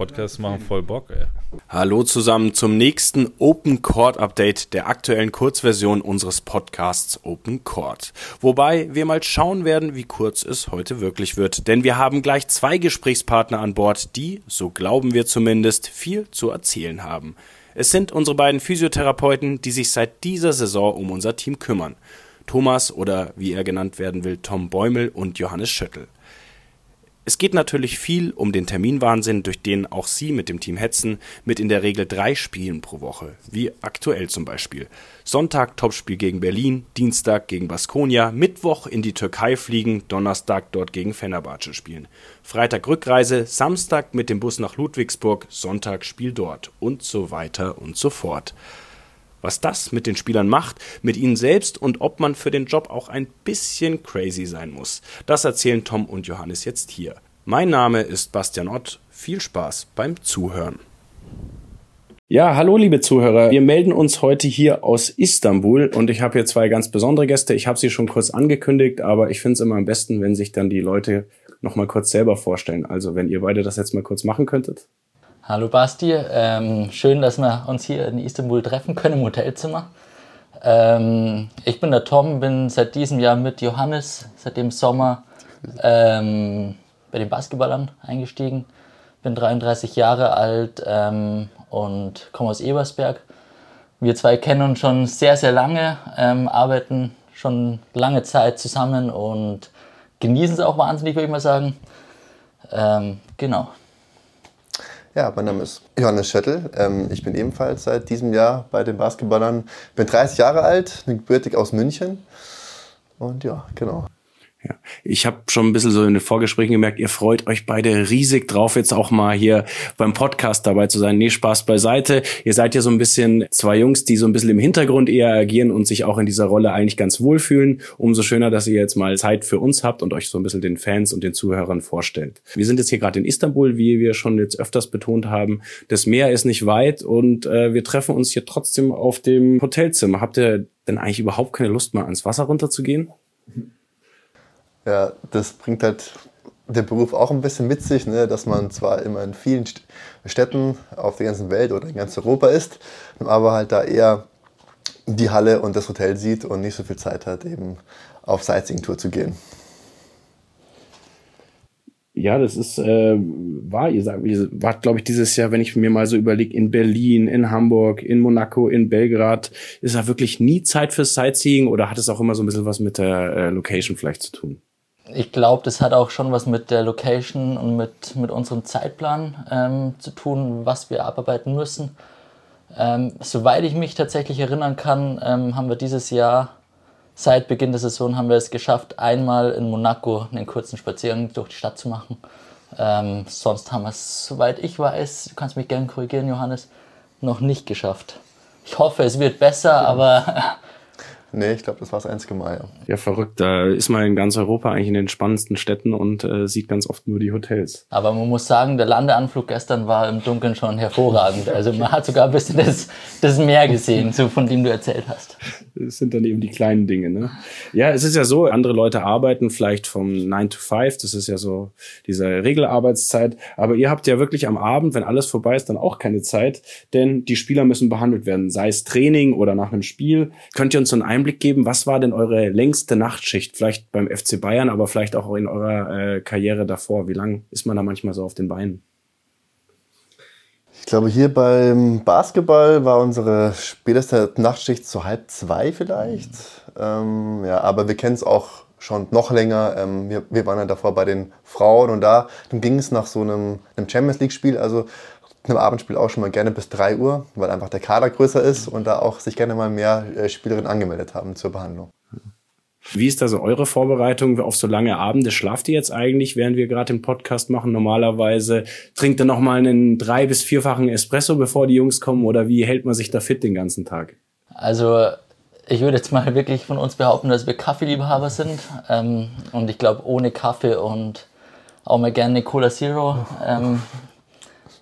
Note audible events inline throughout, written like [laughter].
Podcasts machen voll Bock, ey. Hallo zusammen zum nächsten Open Court Update der aktuellen Kurzversion unseres Podcasts Open Court. Wobei wir mal schauen werden, wie kurz es heute wirklich wird. Denn wir haben gleich zwei Gesprächspartner an Bord, die, so glauben wir zumindest, viel zu erzählen haben. Es sind unsere beiden Physiotherapeuten, die sich seit dieser Saison um unser Team kümmern. Thomas oder wie er genannt werden will, Tom Bäumel und Johannes Schöttl. Es geht natürlich viel um den Terminwahnsinn, durch den auch Sie mit dem Team hetzen, mit in der Regel drei Spielen pro Woche, wie aktuell zum Beispiel. Sonntag Topspiel gegen Berlin, Dienstag gegen Baskonia, Mittwoch in die Türkei fliegen, Donnerstag dort gegen Fenerbahce spielen. Freitag Rückreise, Samstag mit dem Bus nach Ludwigsburg, Sonntag Spiel dort und so weiter und so fort. Was das mit den Spielern macht, mit ihnen selbst und ob man für den Job auch ein bisschen crazy sein muss, das erzählen Tom und Johannes jetzt hier. Mein Name ist Bastian Ott. Viel Spaß beim Zuhören. Ja, hallo liebe Zuhörer. Wir melden uns heute hier aus Istanbul und ich habe hier zwei ganz besondere Gäste. Ich habe sie schon kurz angekündigt, aber ich finde es immer am besten, wenn sich dann die Leute noch mal kurz selber vorstellen. Also wenn ihr beide das jetzt mal kurz machen könntet. Hallo Basti, ähm, schön, dass wir uns hier in Istanbul treffen können im Hotelzimmer. Ähm, ich bin der Tom, bin seit diesem Jahr mit Johannes, seit dem Sommer ähm, bei den Basketballern eingestiegen. Bin 33 Jahre alt ähm, und komme aus Ebersberg. Wir zwei kennen uns schon sehr, sehr lange, ähm, arbeiten schon lange Zeit zusammen und genießen es auch wahnsinnig, würde ich mal sagen. Ähm, genau. Ja, mein Name ist Johannes Schöttl. Ähm, ich bin ebenfalls seit diesem Jahr bei den Basketballern. Bin 30 Jahre alt, gebürtig aus München. Und ja, genau. Ja. Ich habe schon ein bisschen so in den Vorgesprächen gemerkt, ihr freut euch beide riesig drauf, jetzt auch mal hier beim Podcast dabei zu sein. Nee, Spaß beiseite. Ihr seid ja so ein bisschen zwei Jungs, die so ein bisschen im Hintergrund eher agieren und sich auch in dieser Rolle eigentlich ganz wohlfühlen. Umso schöner, dass ihr jetzt mal Zeit für uns habt und euch so ein bisschen den Fans und den Zuhörern vorstellt. Wir sind jetzt hier gerade in Istanbul, wie wir schon jetzt öfters betont haben. Das Meer ist nicht weit und äh, wir treffen uns hier trotzdem auf dem Hotelzimmer. Habt ihr denn eigentlich überhaupt keine Lust, mal ans Wasser runterzugehen? [laughs] Ja, das bringt halt der Beruf auch ein bisschen mit sich, ne? dass man zwar immer in vielen Städten auf der ganzen Welt oder in ganz Europa ist, aber halt da eher die Halle und das Hotel sieht und nicht so viel Zeit hat, eben auf Sightseeing-Tour zu gehen. Ja, das ist äh, wahr. Ihr sagt, wart, glaube ich, dieses Jahr, wenn ich mir mal so überlege, in Berlin, in Hamburg, in Monaco, in Belgrad. Ist da wirklich nie Zeit fürs Sightseeing oder hat es auch immer so ein bisschen was mit der äh, Location vielleicht zu tun? Ich glaube, das hat auch schon was mit der Location und mit, mit unserem Zeitplan ähm, zu tun, was wir abarbeiten müssen. Ähm, soweit ich mich tatsächlich erinnern kann, ähm, haben wir dieses Jahr, seit Beginn der Saison, haben wir es geschafft, einmal in Monaco einen kurzen Spaziergang durch die Stadt zu machen. Ähm, sonst haben wir es, soweit ich weiß, du kannst mich gerne korrigieren, Johannes, noch nicht geschafft. Ich hoffe, es wird besser, aber [laughs] Nee, ich glaube, das war das einzige Mal, ja. Ja, verrückt. Da ist man in ganz Europa eigentlich in den spannendsten Städten und äh, sieht ganz oft nur die Hotels. Aber man muss sagen, der Landeanflug gestern war im Dunkeln schon hervorragend. Also man hat sogar ein bisschen das, das Meer gesehen, so von dem du erzählt hast. Das sind dann eben die kleinen Dinge, ne? Ja, es ist ja so, andere Leute arbeiten vielleicht vom 9 to 5, das ist ja so diese Regelarbeitszeit. Aber ihr habt ja wirklich am Abend, wenn alles vorbei ist, dann auch keine Zeit, denn die Spieler müssen behandelt werden, sei es Training oder nach einem Spiel. Könnt ihr uns so einen Einblick geben, was war denn eure längste Nachtschicht? Vielleicht beim FC Bayern, aber vielleicht auch in eurer äh, Karriere davor. Wie lang ist man da manchmal so auf den Beinen? Ich glaube, hier beim Basketball war unsere späteste Nachtschicht zu halb zwei vielleicht. Ähm, ja, aber wir kennen es auch schon noch länger. Ähm, wir, wir waren ja davor bei den Frauen und da ging es nach so einem, einem Champions League-Spiel, also einem Abendspiel auch schon mal gerne bis 3 Uhr, weil einfach der Kader größer ist und da auch sich gerne mal mehr äh, Spielerinnen angemeldet haben zur Behandlung. Wie ist also eure Vorbereitung auf so lange Abende? Schlaft ihr jetzt eigentlich, während wir gerade den Podcast machen? Normalerweise trinkt ihr noch mal einen drei- bis vierfachen Espresso, bevor die Jungs kommen? Oder wie hält man sich da fit den ganzen Tag? Also ich würde jetzt mal wirklich von uns behaupten, dass wir Kaffeeliebhaber sind. Ähm, und ich glaube, ohne Kaffee und auch mal gerne Cola Zero ähm,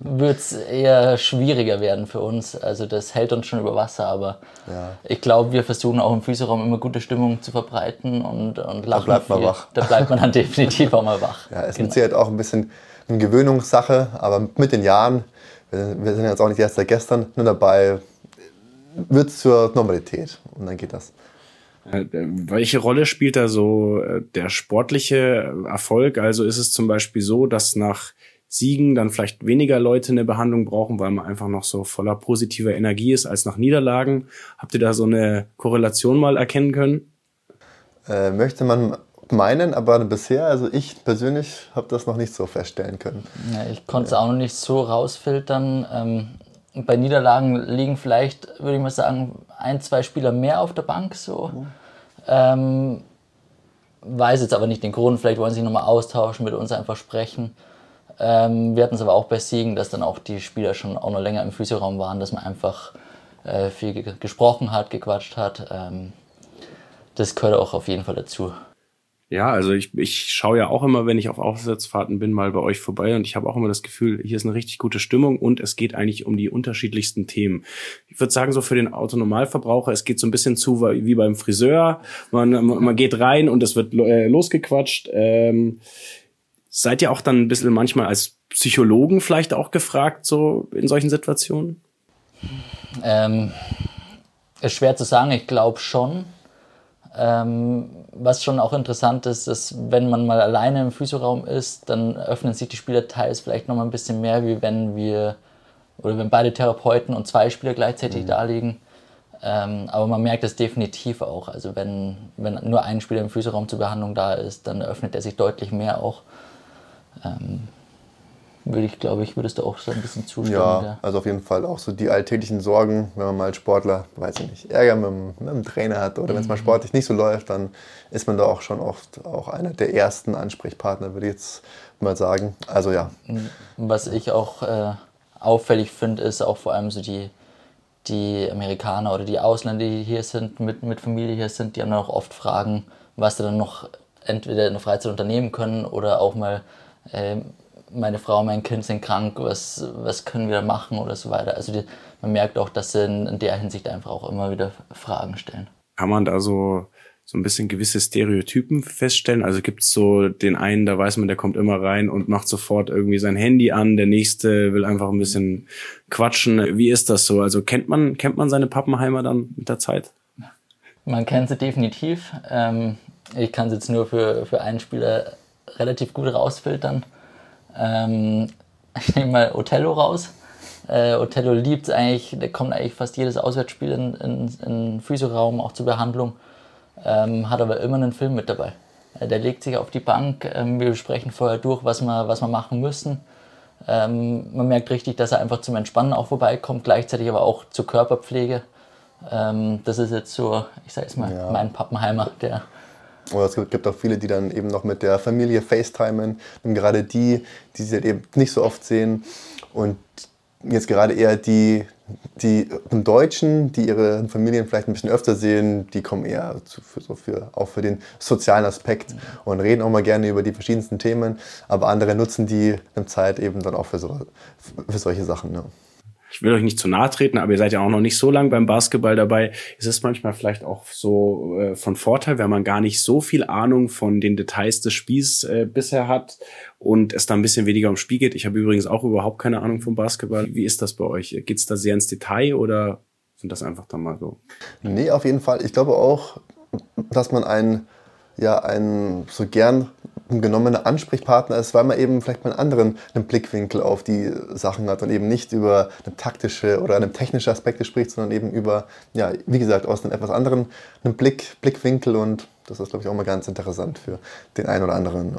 wird es eher schwieriger werden für uns. Also das hält uns schon über Wasser, aber ja. ich glaube, wir versuchen auch im Physioraum immer gute Stimmung zu verbreiten und, und lachen. Da bleibt man viel. wach. Da bleibt man dann [laughs] definitiv auch mal wach. Ja, es genau. mit Sicherheit auch ein bisschen eine Gewöhnungssache, aber mit den Jahren, wir sind jetzt auch nicht erst seit gestern nur dabei, wird es zur Normalität und dann geht das. Äh, welche Rolle spielt da so äh, der sportliche Erfolg? Also ist es zum Beispiel so, dass nach Siegen dann vielleicht weniger Leute eine Behandlung brauchen, weil man einfach noch so voller positiver Energie ist als nach Niederlagen. Habt ihr da so eine Korrelation mal erkennen können? Äh, möchte man meinen, aber bisher, also ich persönlich habe das noch nicht so feststellen können. Ja, ich konnte es ja. auch noch nicht so rausfiltern. Ähm, bei Niederlagen liegen vielleicht, würde ich mal sagen, ein, zwei Spieler mehr auf der Bank so. Mhm. Ähm, weiß jetzt aber nicht den Grund, vielleicht wollen sie sich nochmal austauschen, mit uns einfach sprechen. Ähm, wir hatten es aber auch bei Siegen, dass dann auch die Spieler schon auch noch länger im Physioraum waren, dass man einfach äh, viel gesprochen hat, gequatscht hat. Ähm, das gehört auch auf jeden Fall dazu. Ja, also ich, ich schaue ja auch immer, wenn ich auf Aufsatzfahrten bin, mal bei euch vorbei und ich habe auch immer das Gefühl, hier ist eine richtig gute Stimmung und es geht eigentlich um die unterschiedlichsten Themen. Ich würde sagen, so für den Autonormalverbraucher, es geht so ein bisschen zu wie beim Friseur. Man, man geht rein und es wird äh, losgequatscht. Ähm, Seid ihr auch dann ein bisschen manchmal als Psychologen vielleicht auch gefragt, so in solchen Situationen? Ähm, ist schwer zu sagen, ich glaube schon. Ähm, was schon auch interessant ist, ist, wenn man mal alleine im Physioraum ist, dann öffnen sich die Spieler teils vielleicht noch mal ein bisschen mehr, wie wenn wir oder wenn beide Therapeuten und zwei Spieler gleichzeitig mhm. da liegen. Ähm, aber man merkt es definitiv auch. Also wenn, wenn nur ein Spieler im Physioraum zur Behandlung da ist, dann öffnet er sich deutlich mehr auch ähm, würde ich, glaube ich, würdest du auch so ein bisschen zustimmen. Ja, ja, also auf jeden Fall auch so die alltäglichen Sorgen, wenn man mal als Sportler, weiß ich nicht, Ärger mit dem, mit dem Trainer hat oder mhm. wenn es mal sportlich nicht so läuft, dann ist man da auch schon oft auch einer der ersten Ansprechpartner, würde ich jetzt mal sagen. Also ja. Was ich auch äh, auffällig finde, ist auch vor allem so die, die Amerikaner oder die Ausländer, die hier sind, mit, mit Familie hier sind, die haben auch oft Fragen, was sie dann noch entweder in der Freizeit unternehmen können oder auch mal äh, meine Frau, mein Kind sind krank, was, was können wir machen oder so weiter. Also die, man merkt auch, dass sie in, in, der Hinsicht einfach auch immer wieder Fragen stellen. Kann man da so, so ein bisschen gewisse Stereotypen feststellen? Also gibt es so den einen, da weiß man, der kommt immer rein und macht sofort irgendwie sein Handy an, der nächste will einfach ein bisschen quatschen. Wie ist das so? Also kennt man, kennt man seine Pappenheimer dann mit der Zeit? Man kennt sie definitiv. Ähm, ich kann es jetzt nur für, für einen Spieler relativ gut rausfiltern. Ähm, [laughs] ich nehme mal Othello raus. Äh, Othello liebt es eigentlich, der kommt eigentlich fast jedes Auswärtsspiel in, in, in Physioraum, auch zur Behandlung, ähm, hat aber immer einen Film mit dabei. Äh, der legt sich auf die Bank, ähm, wir besprechen vorher durch, was wir, was wir machen müssen. Ähm, man merkt richtig, dass er einfach zum Entspannen auch vorbeikommt, gleichzeitig aber auch zur Körperpflege. Ähm, das ist jetzt so, ich sage jetzt mal, ja. mein Pappenheimer, der oder es gibt auch viele, die dann eben noch mit der Familie FaceTimen. Und gerade die, die sie halt eben nicht so oft sehen. Und jetzt gerade eher die, die Deutschen, die ihre Familien vielleicht ein bisschen öfter sehen, die kommen eher zu, für, so für, auch für den sozialen Aspekt und reden auch mal gerne über die verschiedensten Themen. Aber andere nutzen die Zeit eben dann auch für, so, für solche Sachen. Ja ich will euch nicht zu nahe treten, aber ihr seid ja auch noch nicht so lang beim Basketball dabei. Es ist manchmal vielleicht auch so äh, von Vorteil, wenn man gar nicht so viel Ahnung von den Details des Spiels äh, bisher hat und es da ein bisschen weniger ums Spiel geht. Ich habe übrigens auch überhaupt keine Ahnung vom Basketball. Wie ist das bei euch? Geht's da sehr ins Detail oder sind das einfach dann mal so? Nee, auf jeden Fall. Ich glaube auch, dass man ein ja, ein so gern genommener Ansprechpartner ist, weil man eben vielleicht mal einen anderen einen Blickwinkel auf die Sachen hat und eben nicht über eine taktische oder eine technische Aspekte spricht, sondern eben über, ja, wie gesagt, aus einem etwas anderen einen Blick, Blickwinkel und das ist, glaube ich, auch mal ganz interessant für den einen oder anderen.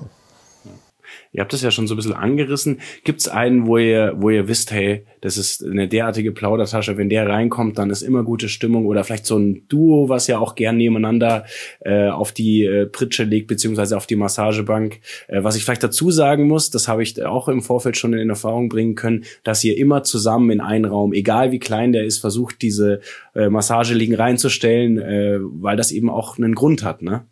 Ihr habt es ja schon so ein bisschen angerissen. Gibt es einen, wo ihr, wo ihr wisst, hey, das ist eine derartige Plaudertasche, wenn der reinkommt, dann ist immer gute Stimmung oder vielleicht so ein Duo, was ja auch gern nebeneinander äh, auf die äh, Pritsche legt, beziehungsweise auf die Massagebank. Äh, was ich vielleicht dazu sagen muss, das habe ich auch im Vorfeld schon in Erfahrung bringen können, dass ihr immer zusammen in einen Raum, egal wie klein der ist, versucht, diese äh, Massageliegen reinzustellen, äh, weil das eben auch einen Grund hat, ne?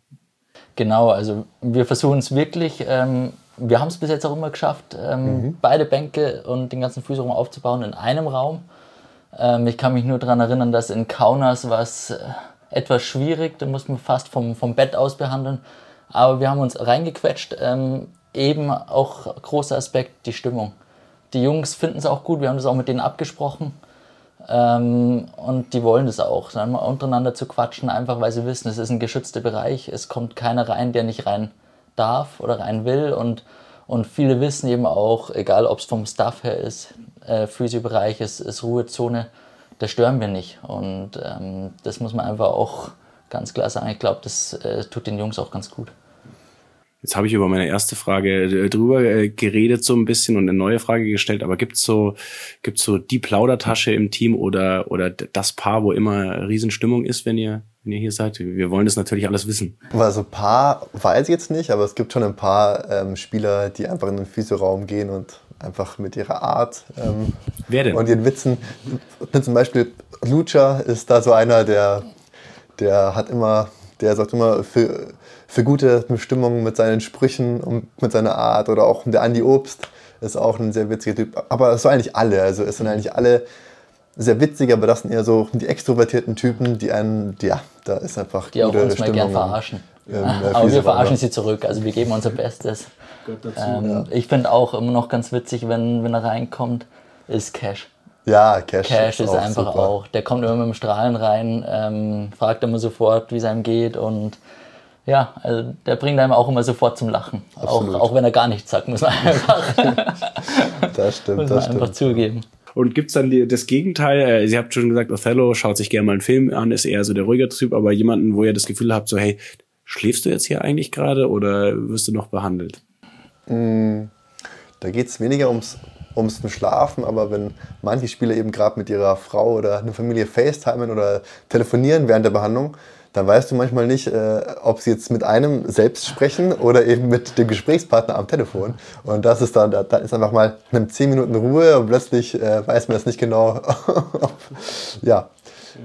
Genau, also wir versuchen es wirklich ähm, wir haben es bis jetzt auch immer geschafft, ähm, mhm. beide Bänke und den ganzen Fußraum aufzubauen in einem Raum. Ähm, ich kann mich nur daran erinnern, dass in Kaunas war es äh, etwas schwierig, da mussten wir fast vom, vom Bett aus behandeln. Aber wir haben uns reingequetscht. Ähm, eben auch großer Aspekt die Stimmung. Die Jungs finden es auch gut, wir haben das auch mit denen abgesprochen. Ähm, und die wollen das auch, dann mal untereinander zu quatschen, einfach weil sie wissen, es ist ein geschützter Bereich, es kommt keiner rein, der nicht rein darf oder rein will. Und, und viele wissen eben auch, egal ob es vom Staff her ist, äh, Physiobereich ist, ist Ruhezone, das stören wir nicht. Und ähm, das muss man einfach auch ganz klar sagen. Ich glaube, das äh, tut den Jungs auch ganz gut. Jetzt habe ich über meine erste Frage äh, drüber äh, geredet so ein bisschen und eine neue Frage gestellt, aber gibt's so gibt's so die Plaudertasche im Team oder oder das Paar, wo immer Riesenstimmung ist, wenn ihr wenn ihr hier seid? Wir wollen das natürlich alles wissen. Also Paar weiß ich jetzt nicht, aber es gibt schon ein paar ähm, Spieler, die einfach in den Physioraum gehen und einfach mit ihrer Art ähm, Wer denn? und ihren Witzen. Zum Beispiel Lucha ist da so einer, der der hat immer, der sagt immer für für gute Stimmung mit seinen Sprüchen und mit seiner Art oder auch der Andi Obst ist auch ein sehr witziger Typ. Aber so eigentlich alle, also es sind eigentlich alle sehr witzig, aber das sind eher so die extrovertierten Typen, die einen, ja, da ist einfach die auch uns Stimmung mal gern verarschen. Im, [laughs] äh, aber wir verarschen sie zurück, also wir geben unser Bestes. Dazu, ähm, ja. Ich finde auch immer noch ganz witzig, wenn, wenn er reinkommt, ist Cash. Ja, Cash, Cash ist, ist einfach super. auch. Der kommt immer mit dem Strahlen rein, ähm, fragt immer sofort, wie es einem geht und ja, also der bringt einem auch immer sofort zum Lachen. Auch, auch wenn er gar nichts sagt, muss man [laughs] einfach, das stimmt, muss man das einfach stimmt. zugeben. Und gibt's dann die, das Gegenteil? Äh, Sie habt schon gesagt, Othello schaut sich gerne mal einen Film an, ist eher so der ruhige Typ, aber jemanden, wo ihr das Gefühl habt, so hey, schläfst du jetzt hier eigentlich gerade oder wirst du noch behandelt? Mm, da geht's weniger ums, ums Schlafen, aber wenn manche Spieler eben gerade mit ihrer Frau oder einer Familie FaceTimen oder telefonieren während der Behandlung, dann weißt du manchmal nicht, äh, ob sie jetzt mit einem selbst sprechen oder eben mit dem Gesprächspartner am Telefon. Und das ist dann, da ist einfach mal eine 10 Minuten Ruhe und plötzlich äh, weiß man jetzt nicht genau, [laughs] ob, ja, ja,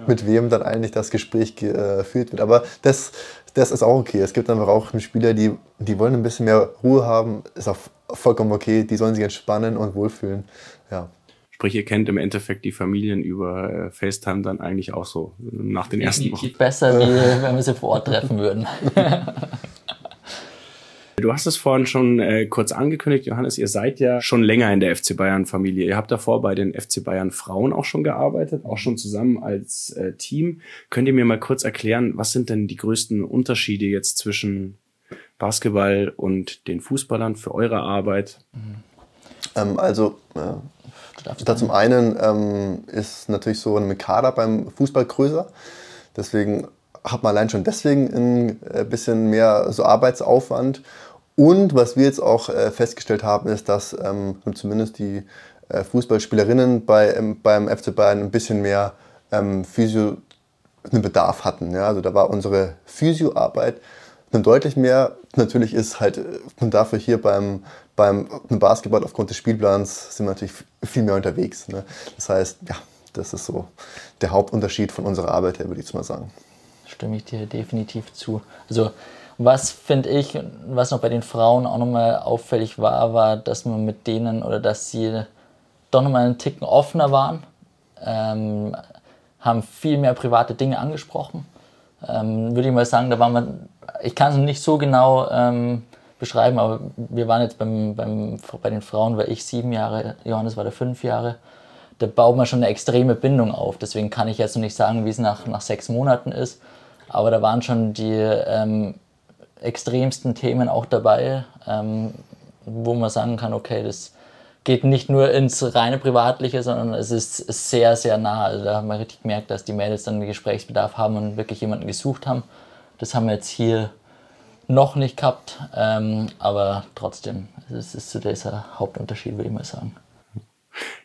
mit wem dann eigentlich das Gespräch geführt wird. Aber das, das ist auch okay. Es gibt einfach auch Spieler, die, die wollen ein bisschen mehr Ruhe haben. Ist auch vollkommen okay. Die sollen sich entspannen und wohlfühlen. Ja. Sprich, ihr kennt im Endeffekt die Familien über äh, FaceTime dann eigentlich auch so nach den ersten Wochen. Besser, wie wenn wir sie vor Ort treffen würden. [laughs] Du hast es vorhin schon äh, kurz angekündigt, Johannes, ihr seid ja schon länger in der FC Bayern Familie. Ihr habt davor bei den FC Bayern Frauen auch schon gearbeitet, auch schon zusammen als äh, Team. Könnt ihr mir mal kurz erklären, was sind denn die größten Unterschiede jetzt zwischen Basketball und den Fußballern für eure Arbeit? Ähm, also, äh, da zum einen ähm, ist natürlich so ein Kader beim Fußball größer. Deswegen hat man allein schon deswegen ein äh, bisschen mehr so Arbeitsaufwand. Und was wir jetzt auch äh, festgestellt haben, ist, dass ähm, zumindest die äh, Fußballspielerinnen bei, ähm, beim FC Bayern ein bisschen mehr ähm, Physio einen Bedarf hatten. Ja? Also da war unsere Physioarbeit deutlich mehr. Natürlich ist halt man dafür hier beim, beim Basketball aufgrund des Spielplans sind wir natürlich viel mehr unterwegs. Ne? Das heißt, ja, das ist so der Hauptunterschied von unserer Arbeit her, würde ich jetzt mal sagen. Stimme ich dir definitiv zu. Also was finde ich, was noch bei den Frauen auch nochmal auffällig war, war, dass man mit denen oder dass sie doch nochmal einen Ticken offener waren, ähm, haben viel mehr private Dinge angesprochen. Ähm, würde ich mal sagen, da war man, ich kann es nicht so genau ähm, beschreiben, aber wir waren jetzt beim, beim, bei den Frauen, war ich sieben Jahre, Johannes war da fünf Jahre. Da baut man schon eine extreme Bindung auf. Deswegen kann ich jetzt noch nicht sagen, wie es nach, nach sechs Monaten ist. Aber da waren schon die ähm, extremsten Themen auch dabei, ähm, wo man sagen kann, okay, das geht nicht nur ins reine Privatliche, sondern es ist sehr, sehr nah. Also da haben wir richtig gemerkt, dass die Mädels dann Gesprächsbedarf haben und wirklich jemanden gesucht haben. Das haben wir jetzt hier noch nicht gehabt, ähm, aber trotzdem, es ist so dieser Hauptunterschied, würde ich mal sagen.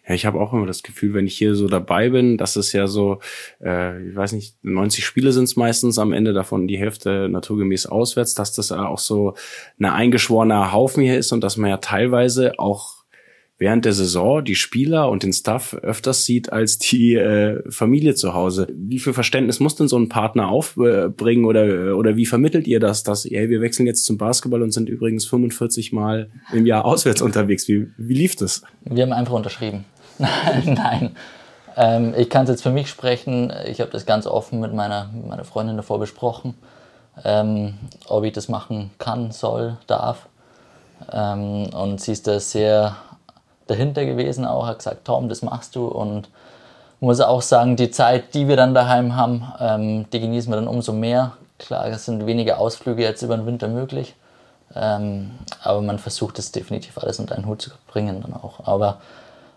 Ja, ich habe auch immer das Gefühl, wenn ich hier so dabei bin, dass es ja so, äh, ich weiß nicht, 90 Spiele sind es meistens am Ende davon die Hälfte naturgemäß auswärts, dass das auch so eine eingeschworener Haufen hier ist und dass man ja teilweise auch während der Saison die Spieler und den Staff öfters sieht als die äh, Familie zu Hause. Wie viel Verständnis muss denn so ein Partner aufbringen oder, oder wie vermittelt ihr das, dass, hey, wir wechseln jetzt zum Basketball und sind übrigens 45 Mal im Jahr auswärts unterwegs? Wie, wie lief das? Wir haben einfach unterschrieben. [laughs] Nein. Ähm, ich kann es jetzt für mich sprechen. Ich habe das ganz offen mit meiner, meiner Freundin davor besprochen, ähm, ob ich das machen kann, soll, darf. Ähm, und sie ist da sehr dahinter gewesen, auch hat gesagt, Tom, das machst du. Und muss auch sagen, die Zeit, die wir dann daheim haben, ähm, die genießen wir dann umso mehr. Klar, es sind weniger Ausflüge jetzt über den Winter möglich. Ähm, aber man versucht es definitiv alles unter einen Hut zu bringen dann auch. Aber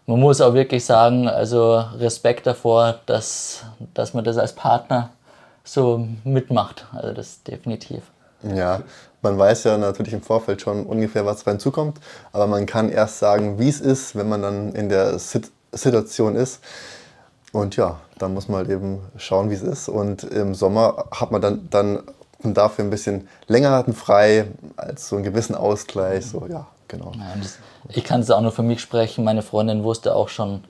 man muss auch wirklich sagen, also Respekt davor, dass, dass man das als Partner so mitmacht. Also das definitiv. Ja, man weiß ja natürlich im Vorfeld schon ungefähr, was auf einen zukommt, aber man kann erst sagen, wie es ist, wenn man dann in der Sit Situation ist. Und ja, dann muss man halt eben schauen, wie es ist. Und im Sommer hat man dann, dann dafür ein bisschen länger frei, als so einen gewissen Ausgleich. So, ja, genau. Ja, das, ich kann es auch nur für mich sprechen. Meine Freundin wusste auch schon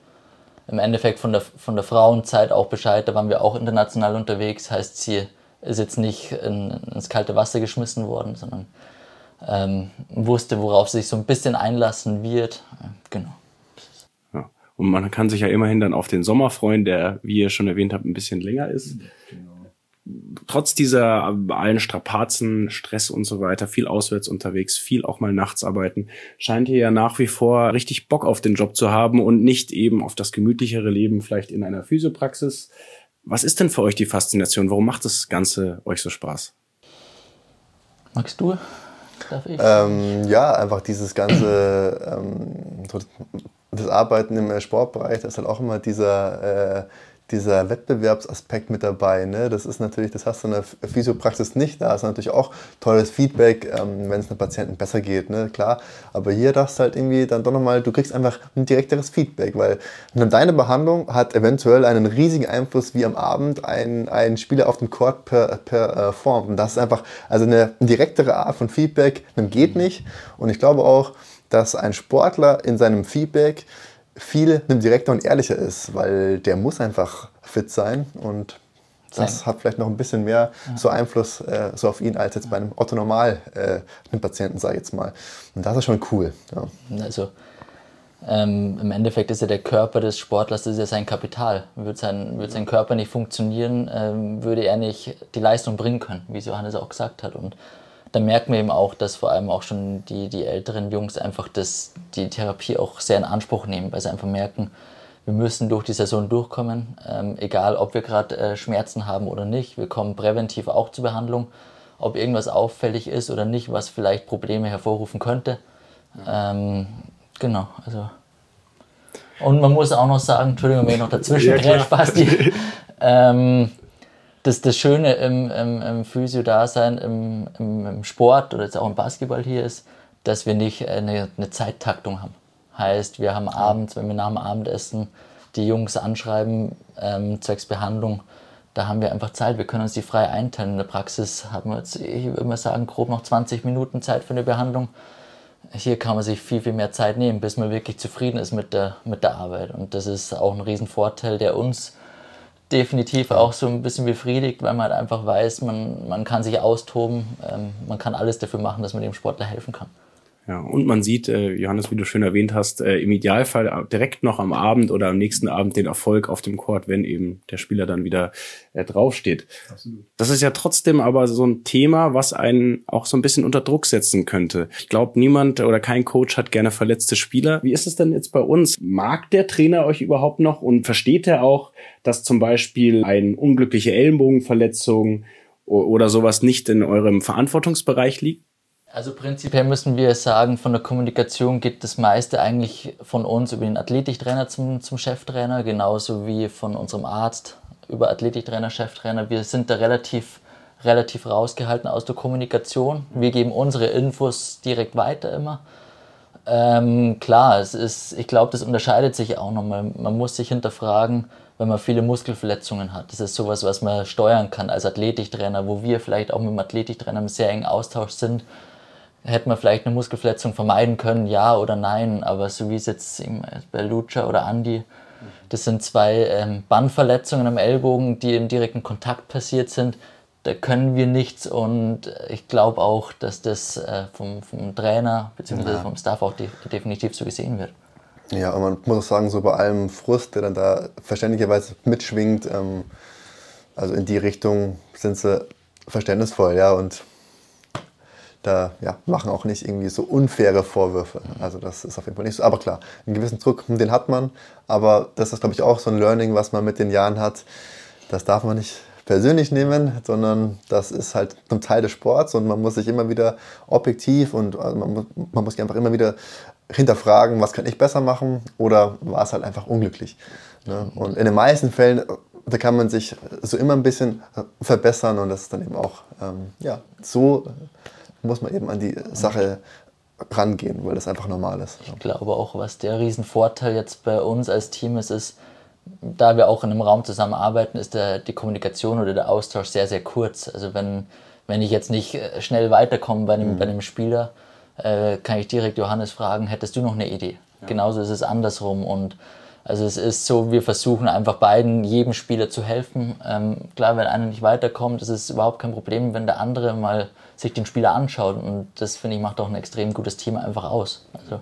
im Endeffekt von der, von der Frauenzeit auch Bescheid. Da waren wir auch international unterwegs. Heißt, sie ist jetzt nicht in, ins kalte Wasser geschmissen worden, sondern ähm, wusste, worauf sich so ein bisschen einlassen wird. Genau. Ja. Und man kann sich ja immerhin dann auf den Sommer freuen, der, wie ihr schon erwähnt habt, ein bisschen länger ist. Genau trotz dieser allen Strapazen, Stress und so weiter, viel auswärts unterwegs, viel auch mal nachts arbeiten, scheint ihr ja nach wie vor richtig Bock auf den Job zu haben und nicht eben auf das gemütlichere Leben vielleicht in einer Physiopraxis. Was ist denn für euch die Faszination? Warum macht das Ganze euch so Spaß? Magst du? Darf ich? Ähm, ja, einfach dieses ganze ähm, das Arbeiten im Sportbereich, das ist halt auch immer dieser äh, dieser Wettbewerbsaspekt mit dabei. Ne? Das ist natürlich, das hast du in der Physiopraxis nicht. Da ist natürlich auch tolles Feedback, ähm, wenn es einem Patienten besser geht, ne? klar. Aber hier darfst du halt irgendwie dann doch nochmal, du kriegst einfach ein direkteres Feedback, weil deine Behandlung hat eventuell einen riesigen Einfluss, wie am Abend ein, ein Spieler auf dem Court performt. Und das ist einfach, also eine direktere Art von Feedback, geht nicht. Und ich glaube auch, dass ein Sportler in seinem Feedback viel direkter und ehrlicher ist, weil der muss einfach fit sein und das sein. hat vielleicht noch ein bisschen mehr ja. so Einfluss äh, so auf ihn als jetzt bei einem Otto Normal äh, einem Patienten, sage ich jetzt mal. Und das ist schon cool. Ja. Also ähm, im Endeffekt ist ja der Körper des Sportlers das ist ja sein Kapital. Würde sein, würde sein Körper nicht funktionieren, ähm, würde er nicht die Leistung bringen können, wie es Johannes auch gesagt hat. Und da merken wir eben auch, dass vor allem auch schon die, die älteren Jungs einfach das, die Therapie auch sehr in Anspruch nehmen, weil sie einfach merken, wir müssen durch die Saison durchkommen, ähm, egal ob wir gerade äh, Schmerzen haben oder nicht. Wir kommen präventiv auch zur Behandlung, ob irgendwas auffällig ist oder nicht, was vielleicht Probleme hervorrufen könnte. Ähm, genau, also. Und man muss auch noch sagen, Entschuldigung, wenn ich noch dazwischen ja, Basti. [laughs] ähm, das, das Schöne im, im, im Physio-Dasein, im, im, im, Sport oder jetzt auch im Basketball hier ist, dass wir nicht eine, eine Zeittaktung haben. Heißt, wir haben abends, wenn wir nach dem Abendessen die Jungs anschreiben, ähm, zwecks Behandlung, da haben wir einfach Zeit, wir können uns die frei einteilen. In der Praxis haben wir jetzt, ich würde mal sagen, grob noch 20 Minuten Zeit für eine Behandlung. Hier kann man sich viel, viel mehr Zeit nehmen, bis man wirklich zufrieden ist mit der, mit der Arbeit. Und das ist auch ein Riesenvorteil, der uns definitiv auch so ein bisschen befriedigt, weil man halt einfach weiß, man, man kann sich austoben, ähm, man kann alles dafür machen, dass man dem Sportler helfen kann. Ja, und man sieht, äh, Johannes, wie du schön erwähnt hast, äh, im Idealfall direkt noch am Abend oder am nächsten Abend den Erfolg auf dem Court, wenn eben der Spieler dann wieder äh, draufsteht. Absolut. Das ist ja trotzdem aber so ein Thema, was einen auch so ein bisschen unter Druck setzen könnte. Ich glaube, niemand oder kein Coach hat gerne verletzte Spieler. Wie ist es denn jetzt bei uns? Mag der Trainer euch überhaupt noch und versteht er auch, dass zum Beispiel eine unglückliche Ellenbogenverletzung oder sowas nicht in eurem Verantwortungsbereich liegt? Also prinzipiell müssen wir sagen, von der Kommunikation geht das meiste eigentlich von uns über den Athletiktrainer zum, zum Cheftrainer, genauso wie von unserem Arzt über Athletiktrainer, Cheftrainer. Wir sind da relativ, relativ rausgehalten aus der Kommunikation. Wir geben unsere Infos direkt weiter immer. Ähm, klar, es ist, ich glaube, das unterscheidet sich auch nochmal. Man muss sich hinterfragen, wenn man viele Muskelverletzungen hat. Das ist sowas, was man steuern kann als Athletiktrainer, wo wir vielleicht auch mit dem Athletiktrainer im sehr engen Austausch sind Hätte man vielleicht eine Muskelverletzung vermeiden können, ja oder nein, aber so wie es jetzt bei Lucha oder Andy, das sind zwei ähm, Bandverletzungen am Ellbogen, die im direkten Kontakt passiert sind. Da können wir nichts und ich glaube auch, dass das äh, vom, vom Trainer bzw. Ja. vom Staff auch de definitiv so gesehen wird. Ja, und man muss auch sagen, so bei allem Frust, der dann da verständlicherweise mitschwingt, ähm, also in die Richtung sind sie verständnisvoll, ja, und da ja, machen auch nicht irgendwie so unfaire Vorwürfe. Also das ist auf jeden Fall nicht so. Aber klar, einen gewissen Druck, den hat man. Aber das ist, glaube ich, auch so ein Learning, was man mit den Jahren hat. Das darf man nicht persönlich nehmen, sondern das ist halt ein Teil des Sports und man muss sich immer wieder objektiv und also man, muss, man muss sich einfach immer wieder hinterfragen, was kann ich besser machen oder war es halt einfach unglücklich. Ne? Und in den meisten Fällen, da kann man sich so immer ein bisschen verbessern und das ist dann eben auch, ähm, ja, so muss man eben an die Sache rangehen, weil das einfach normal ist. Ich glaube auch, was der Riesenvorteil jetzt bei uns als Team ist, ist, da wir auch in einem Raum zusammenarbeiten, ist der, die Kommunikation oder der Austausch sehr, sehr kurz. Also wenn, wenn ich jetzt nicht äh, schnell weiterkomme bei einem, mhm. bei einem Spieler, äh, kann ich direkt Johannes fragen, hättest du noch eine Idee? Ja. Genauso ist es andersrum und also es ist so, wir versuchen einfach beiden, jedem Spieler zu helfen. Ähm, klar, wenn einer nicht weiterkommt, ist es überhaupt kein Problem, wenn der andere mal sich den Spieler anschaut. Und das, finde ich, macht auch ein extrem gutes Team einfach aus. Also,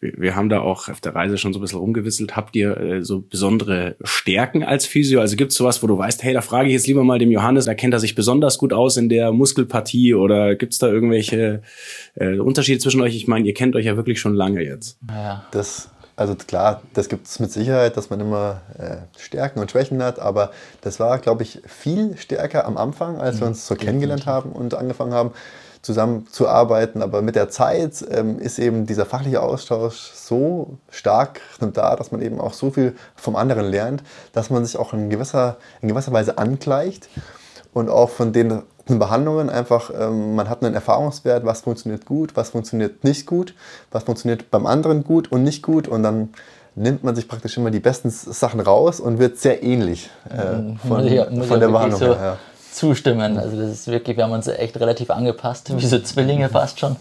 wir haben da auch auf der Reise schon so ein bisschen rumgewisselt. Habt ihr äh, so besondere Stärken als Physio? Also gibt es sowas, wo du weißt, hey, da frage ich jetzt lieber mal dem Johannes, da kennt er sich besonders gut aus in der Muskelpartie oder gibt es da irgendwelche äh, Unterschiede zwischen euch? Ich meine, ihr kennt euch ja wirklich schon lange jetzt. Ja. Das also klar, das gibt es mit Sicherheit, dass man immer äh, Stärken und Schwächen hat, aber das war, glaube ich, viel stärker am Anfang, als wir mhm. uns so kennengelernt haben und angefangen haben, zusammen zu arbeiten. Aber mit der Zeit ähm, ist eben dieser fachliche Austausch so stark da, dass man eben auch so viel vom anderen lernt, dass man sich auch in gewisser, in gewisser Weise angleicht und auch von den Behandlungen einfach, ähm, man hat einen Erfahrungswert, was funktioniert gut, was funktioniert nicht gut, was funktioniert beim anderen gut und nicht gut und dann nimmt man sich praktisch immer die besten Sachen raus und wird sehr ähnlich äh, mhm. von, ja, von der Behandlung so her. Zustimmen. Also das ist wirklich, wir haben uns echt relativ angepasst, [laughs] wie so Zwillinge fast schon.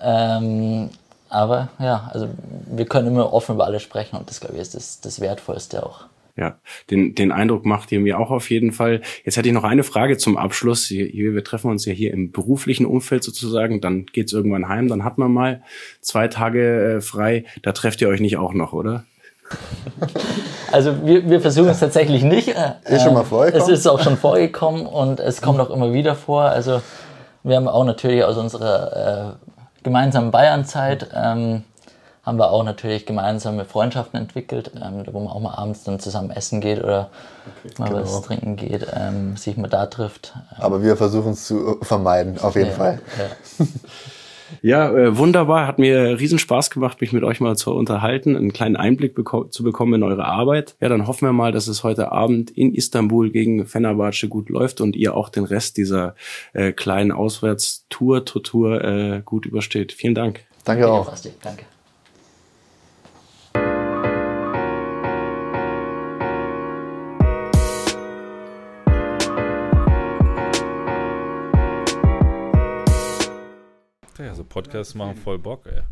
Ja. Ähm, aber ja, also wir können immer offen über alles sprechen und das glaube ich ist das, das Wertvollste auch. Ja, den, den Eindruck macht ihr mir auch auf jeden Fall. Jetzt hätte ich noch eine Frage zum Abschluss. Wir treffen uns ja hier im beruflichen Umfeld sozusagen. Dann geht's irgendwann heim. Dann hat man mal zwei Tage äh, frei. Da trefft ihr euch nicht auch noch, oder? [laughs] Also wir, wir versuchen es tatsächlich nicht. Ist schon mal vorgekommen? Es ist auch schon vorgekommen und es kommt auch immer wieder vor. Also wir haben auch natürlich aus unserer äh, gemeinsamen Bayernzeit ähm, haben wir auch natürlich gemeinsame Freundschaften entwickelt, ähm, wo man auch mal abends dann zusammen essen geht oder okay, mal genau. was trinken geht, ähm, sich mal da trifft. Aber wir versuchen es zu vermeiden, auf jeden ja, Fall. Ja. [laughs] Ja, äh, wunderbar. Hat mir riesen Spaß gemacht, mich mit euch mal zu unterhalten, einen kleinen Einblick beko zu bekommen in eure Arbeit. Ja, dann hoffen wir mal, dass es heute Abend in Istanbul gegen Fenerbahce gut läuft und ihr auch den Rest dieser äh, kleinen Auswärtstour, Tour äh, gut übersteht. Vielen Dank. Danke auch. Danke. Podcasts machen voll Bock, ey.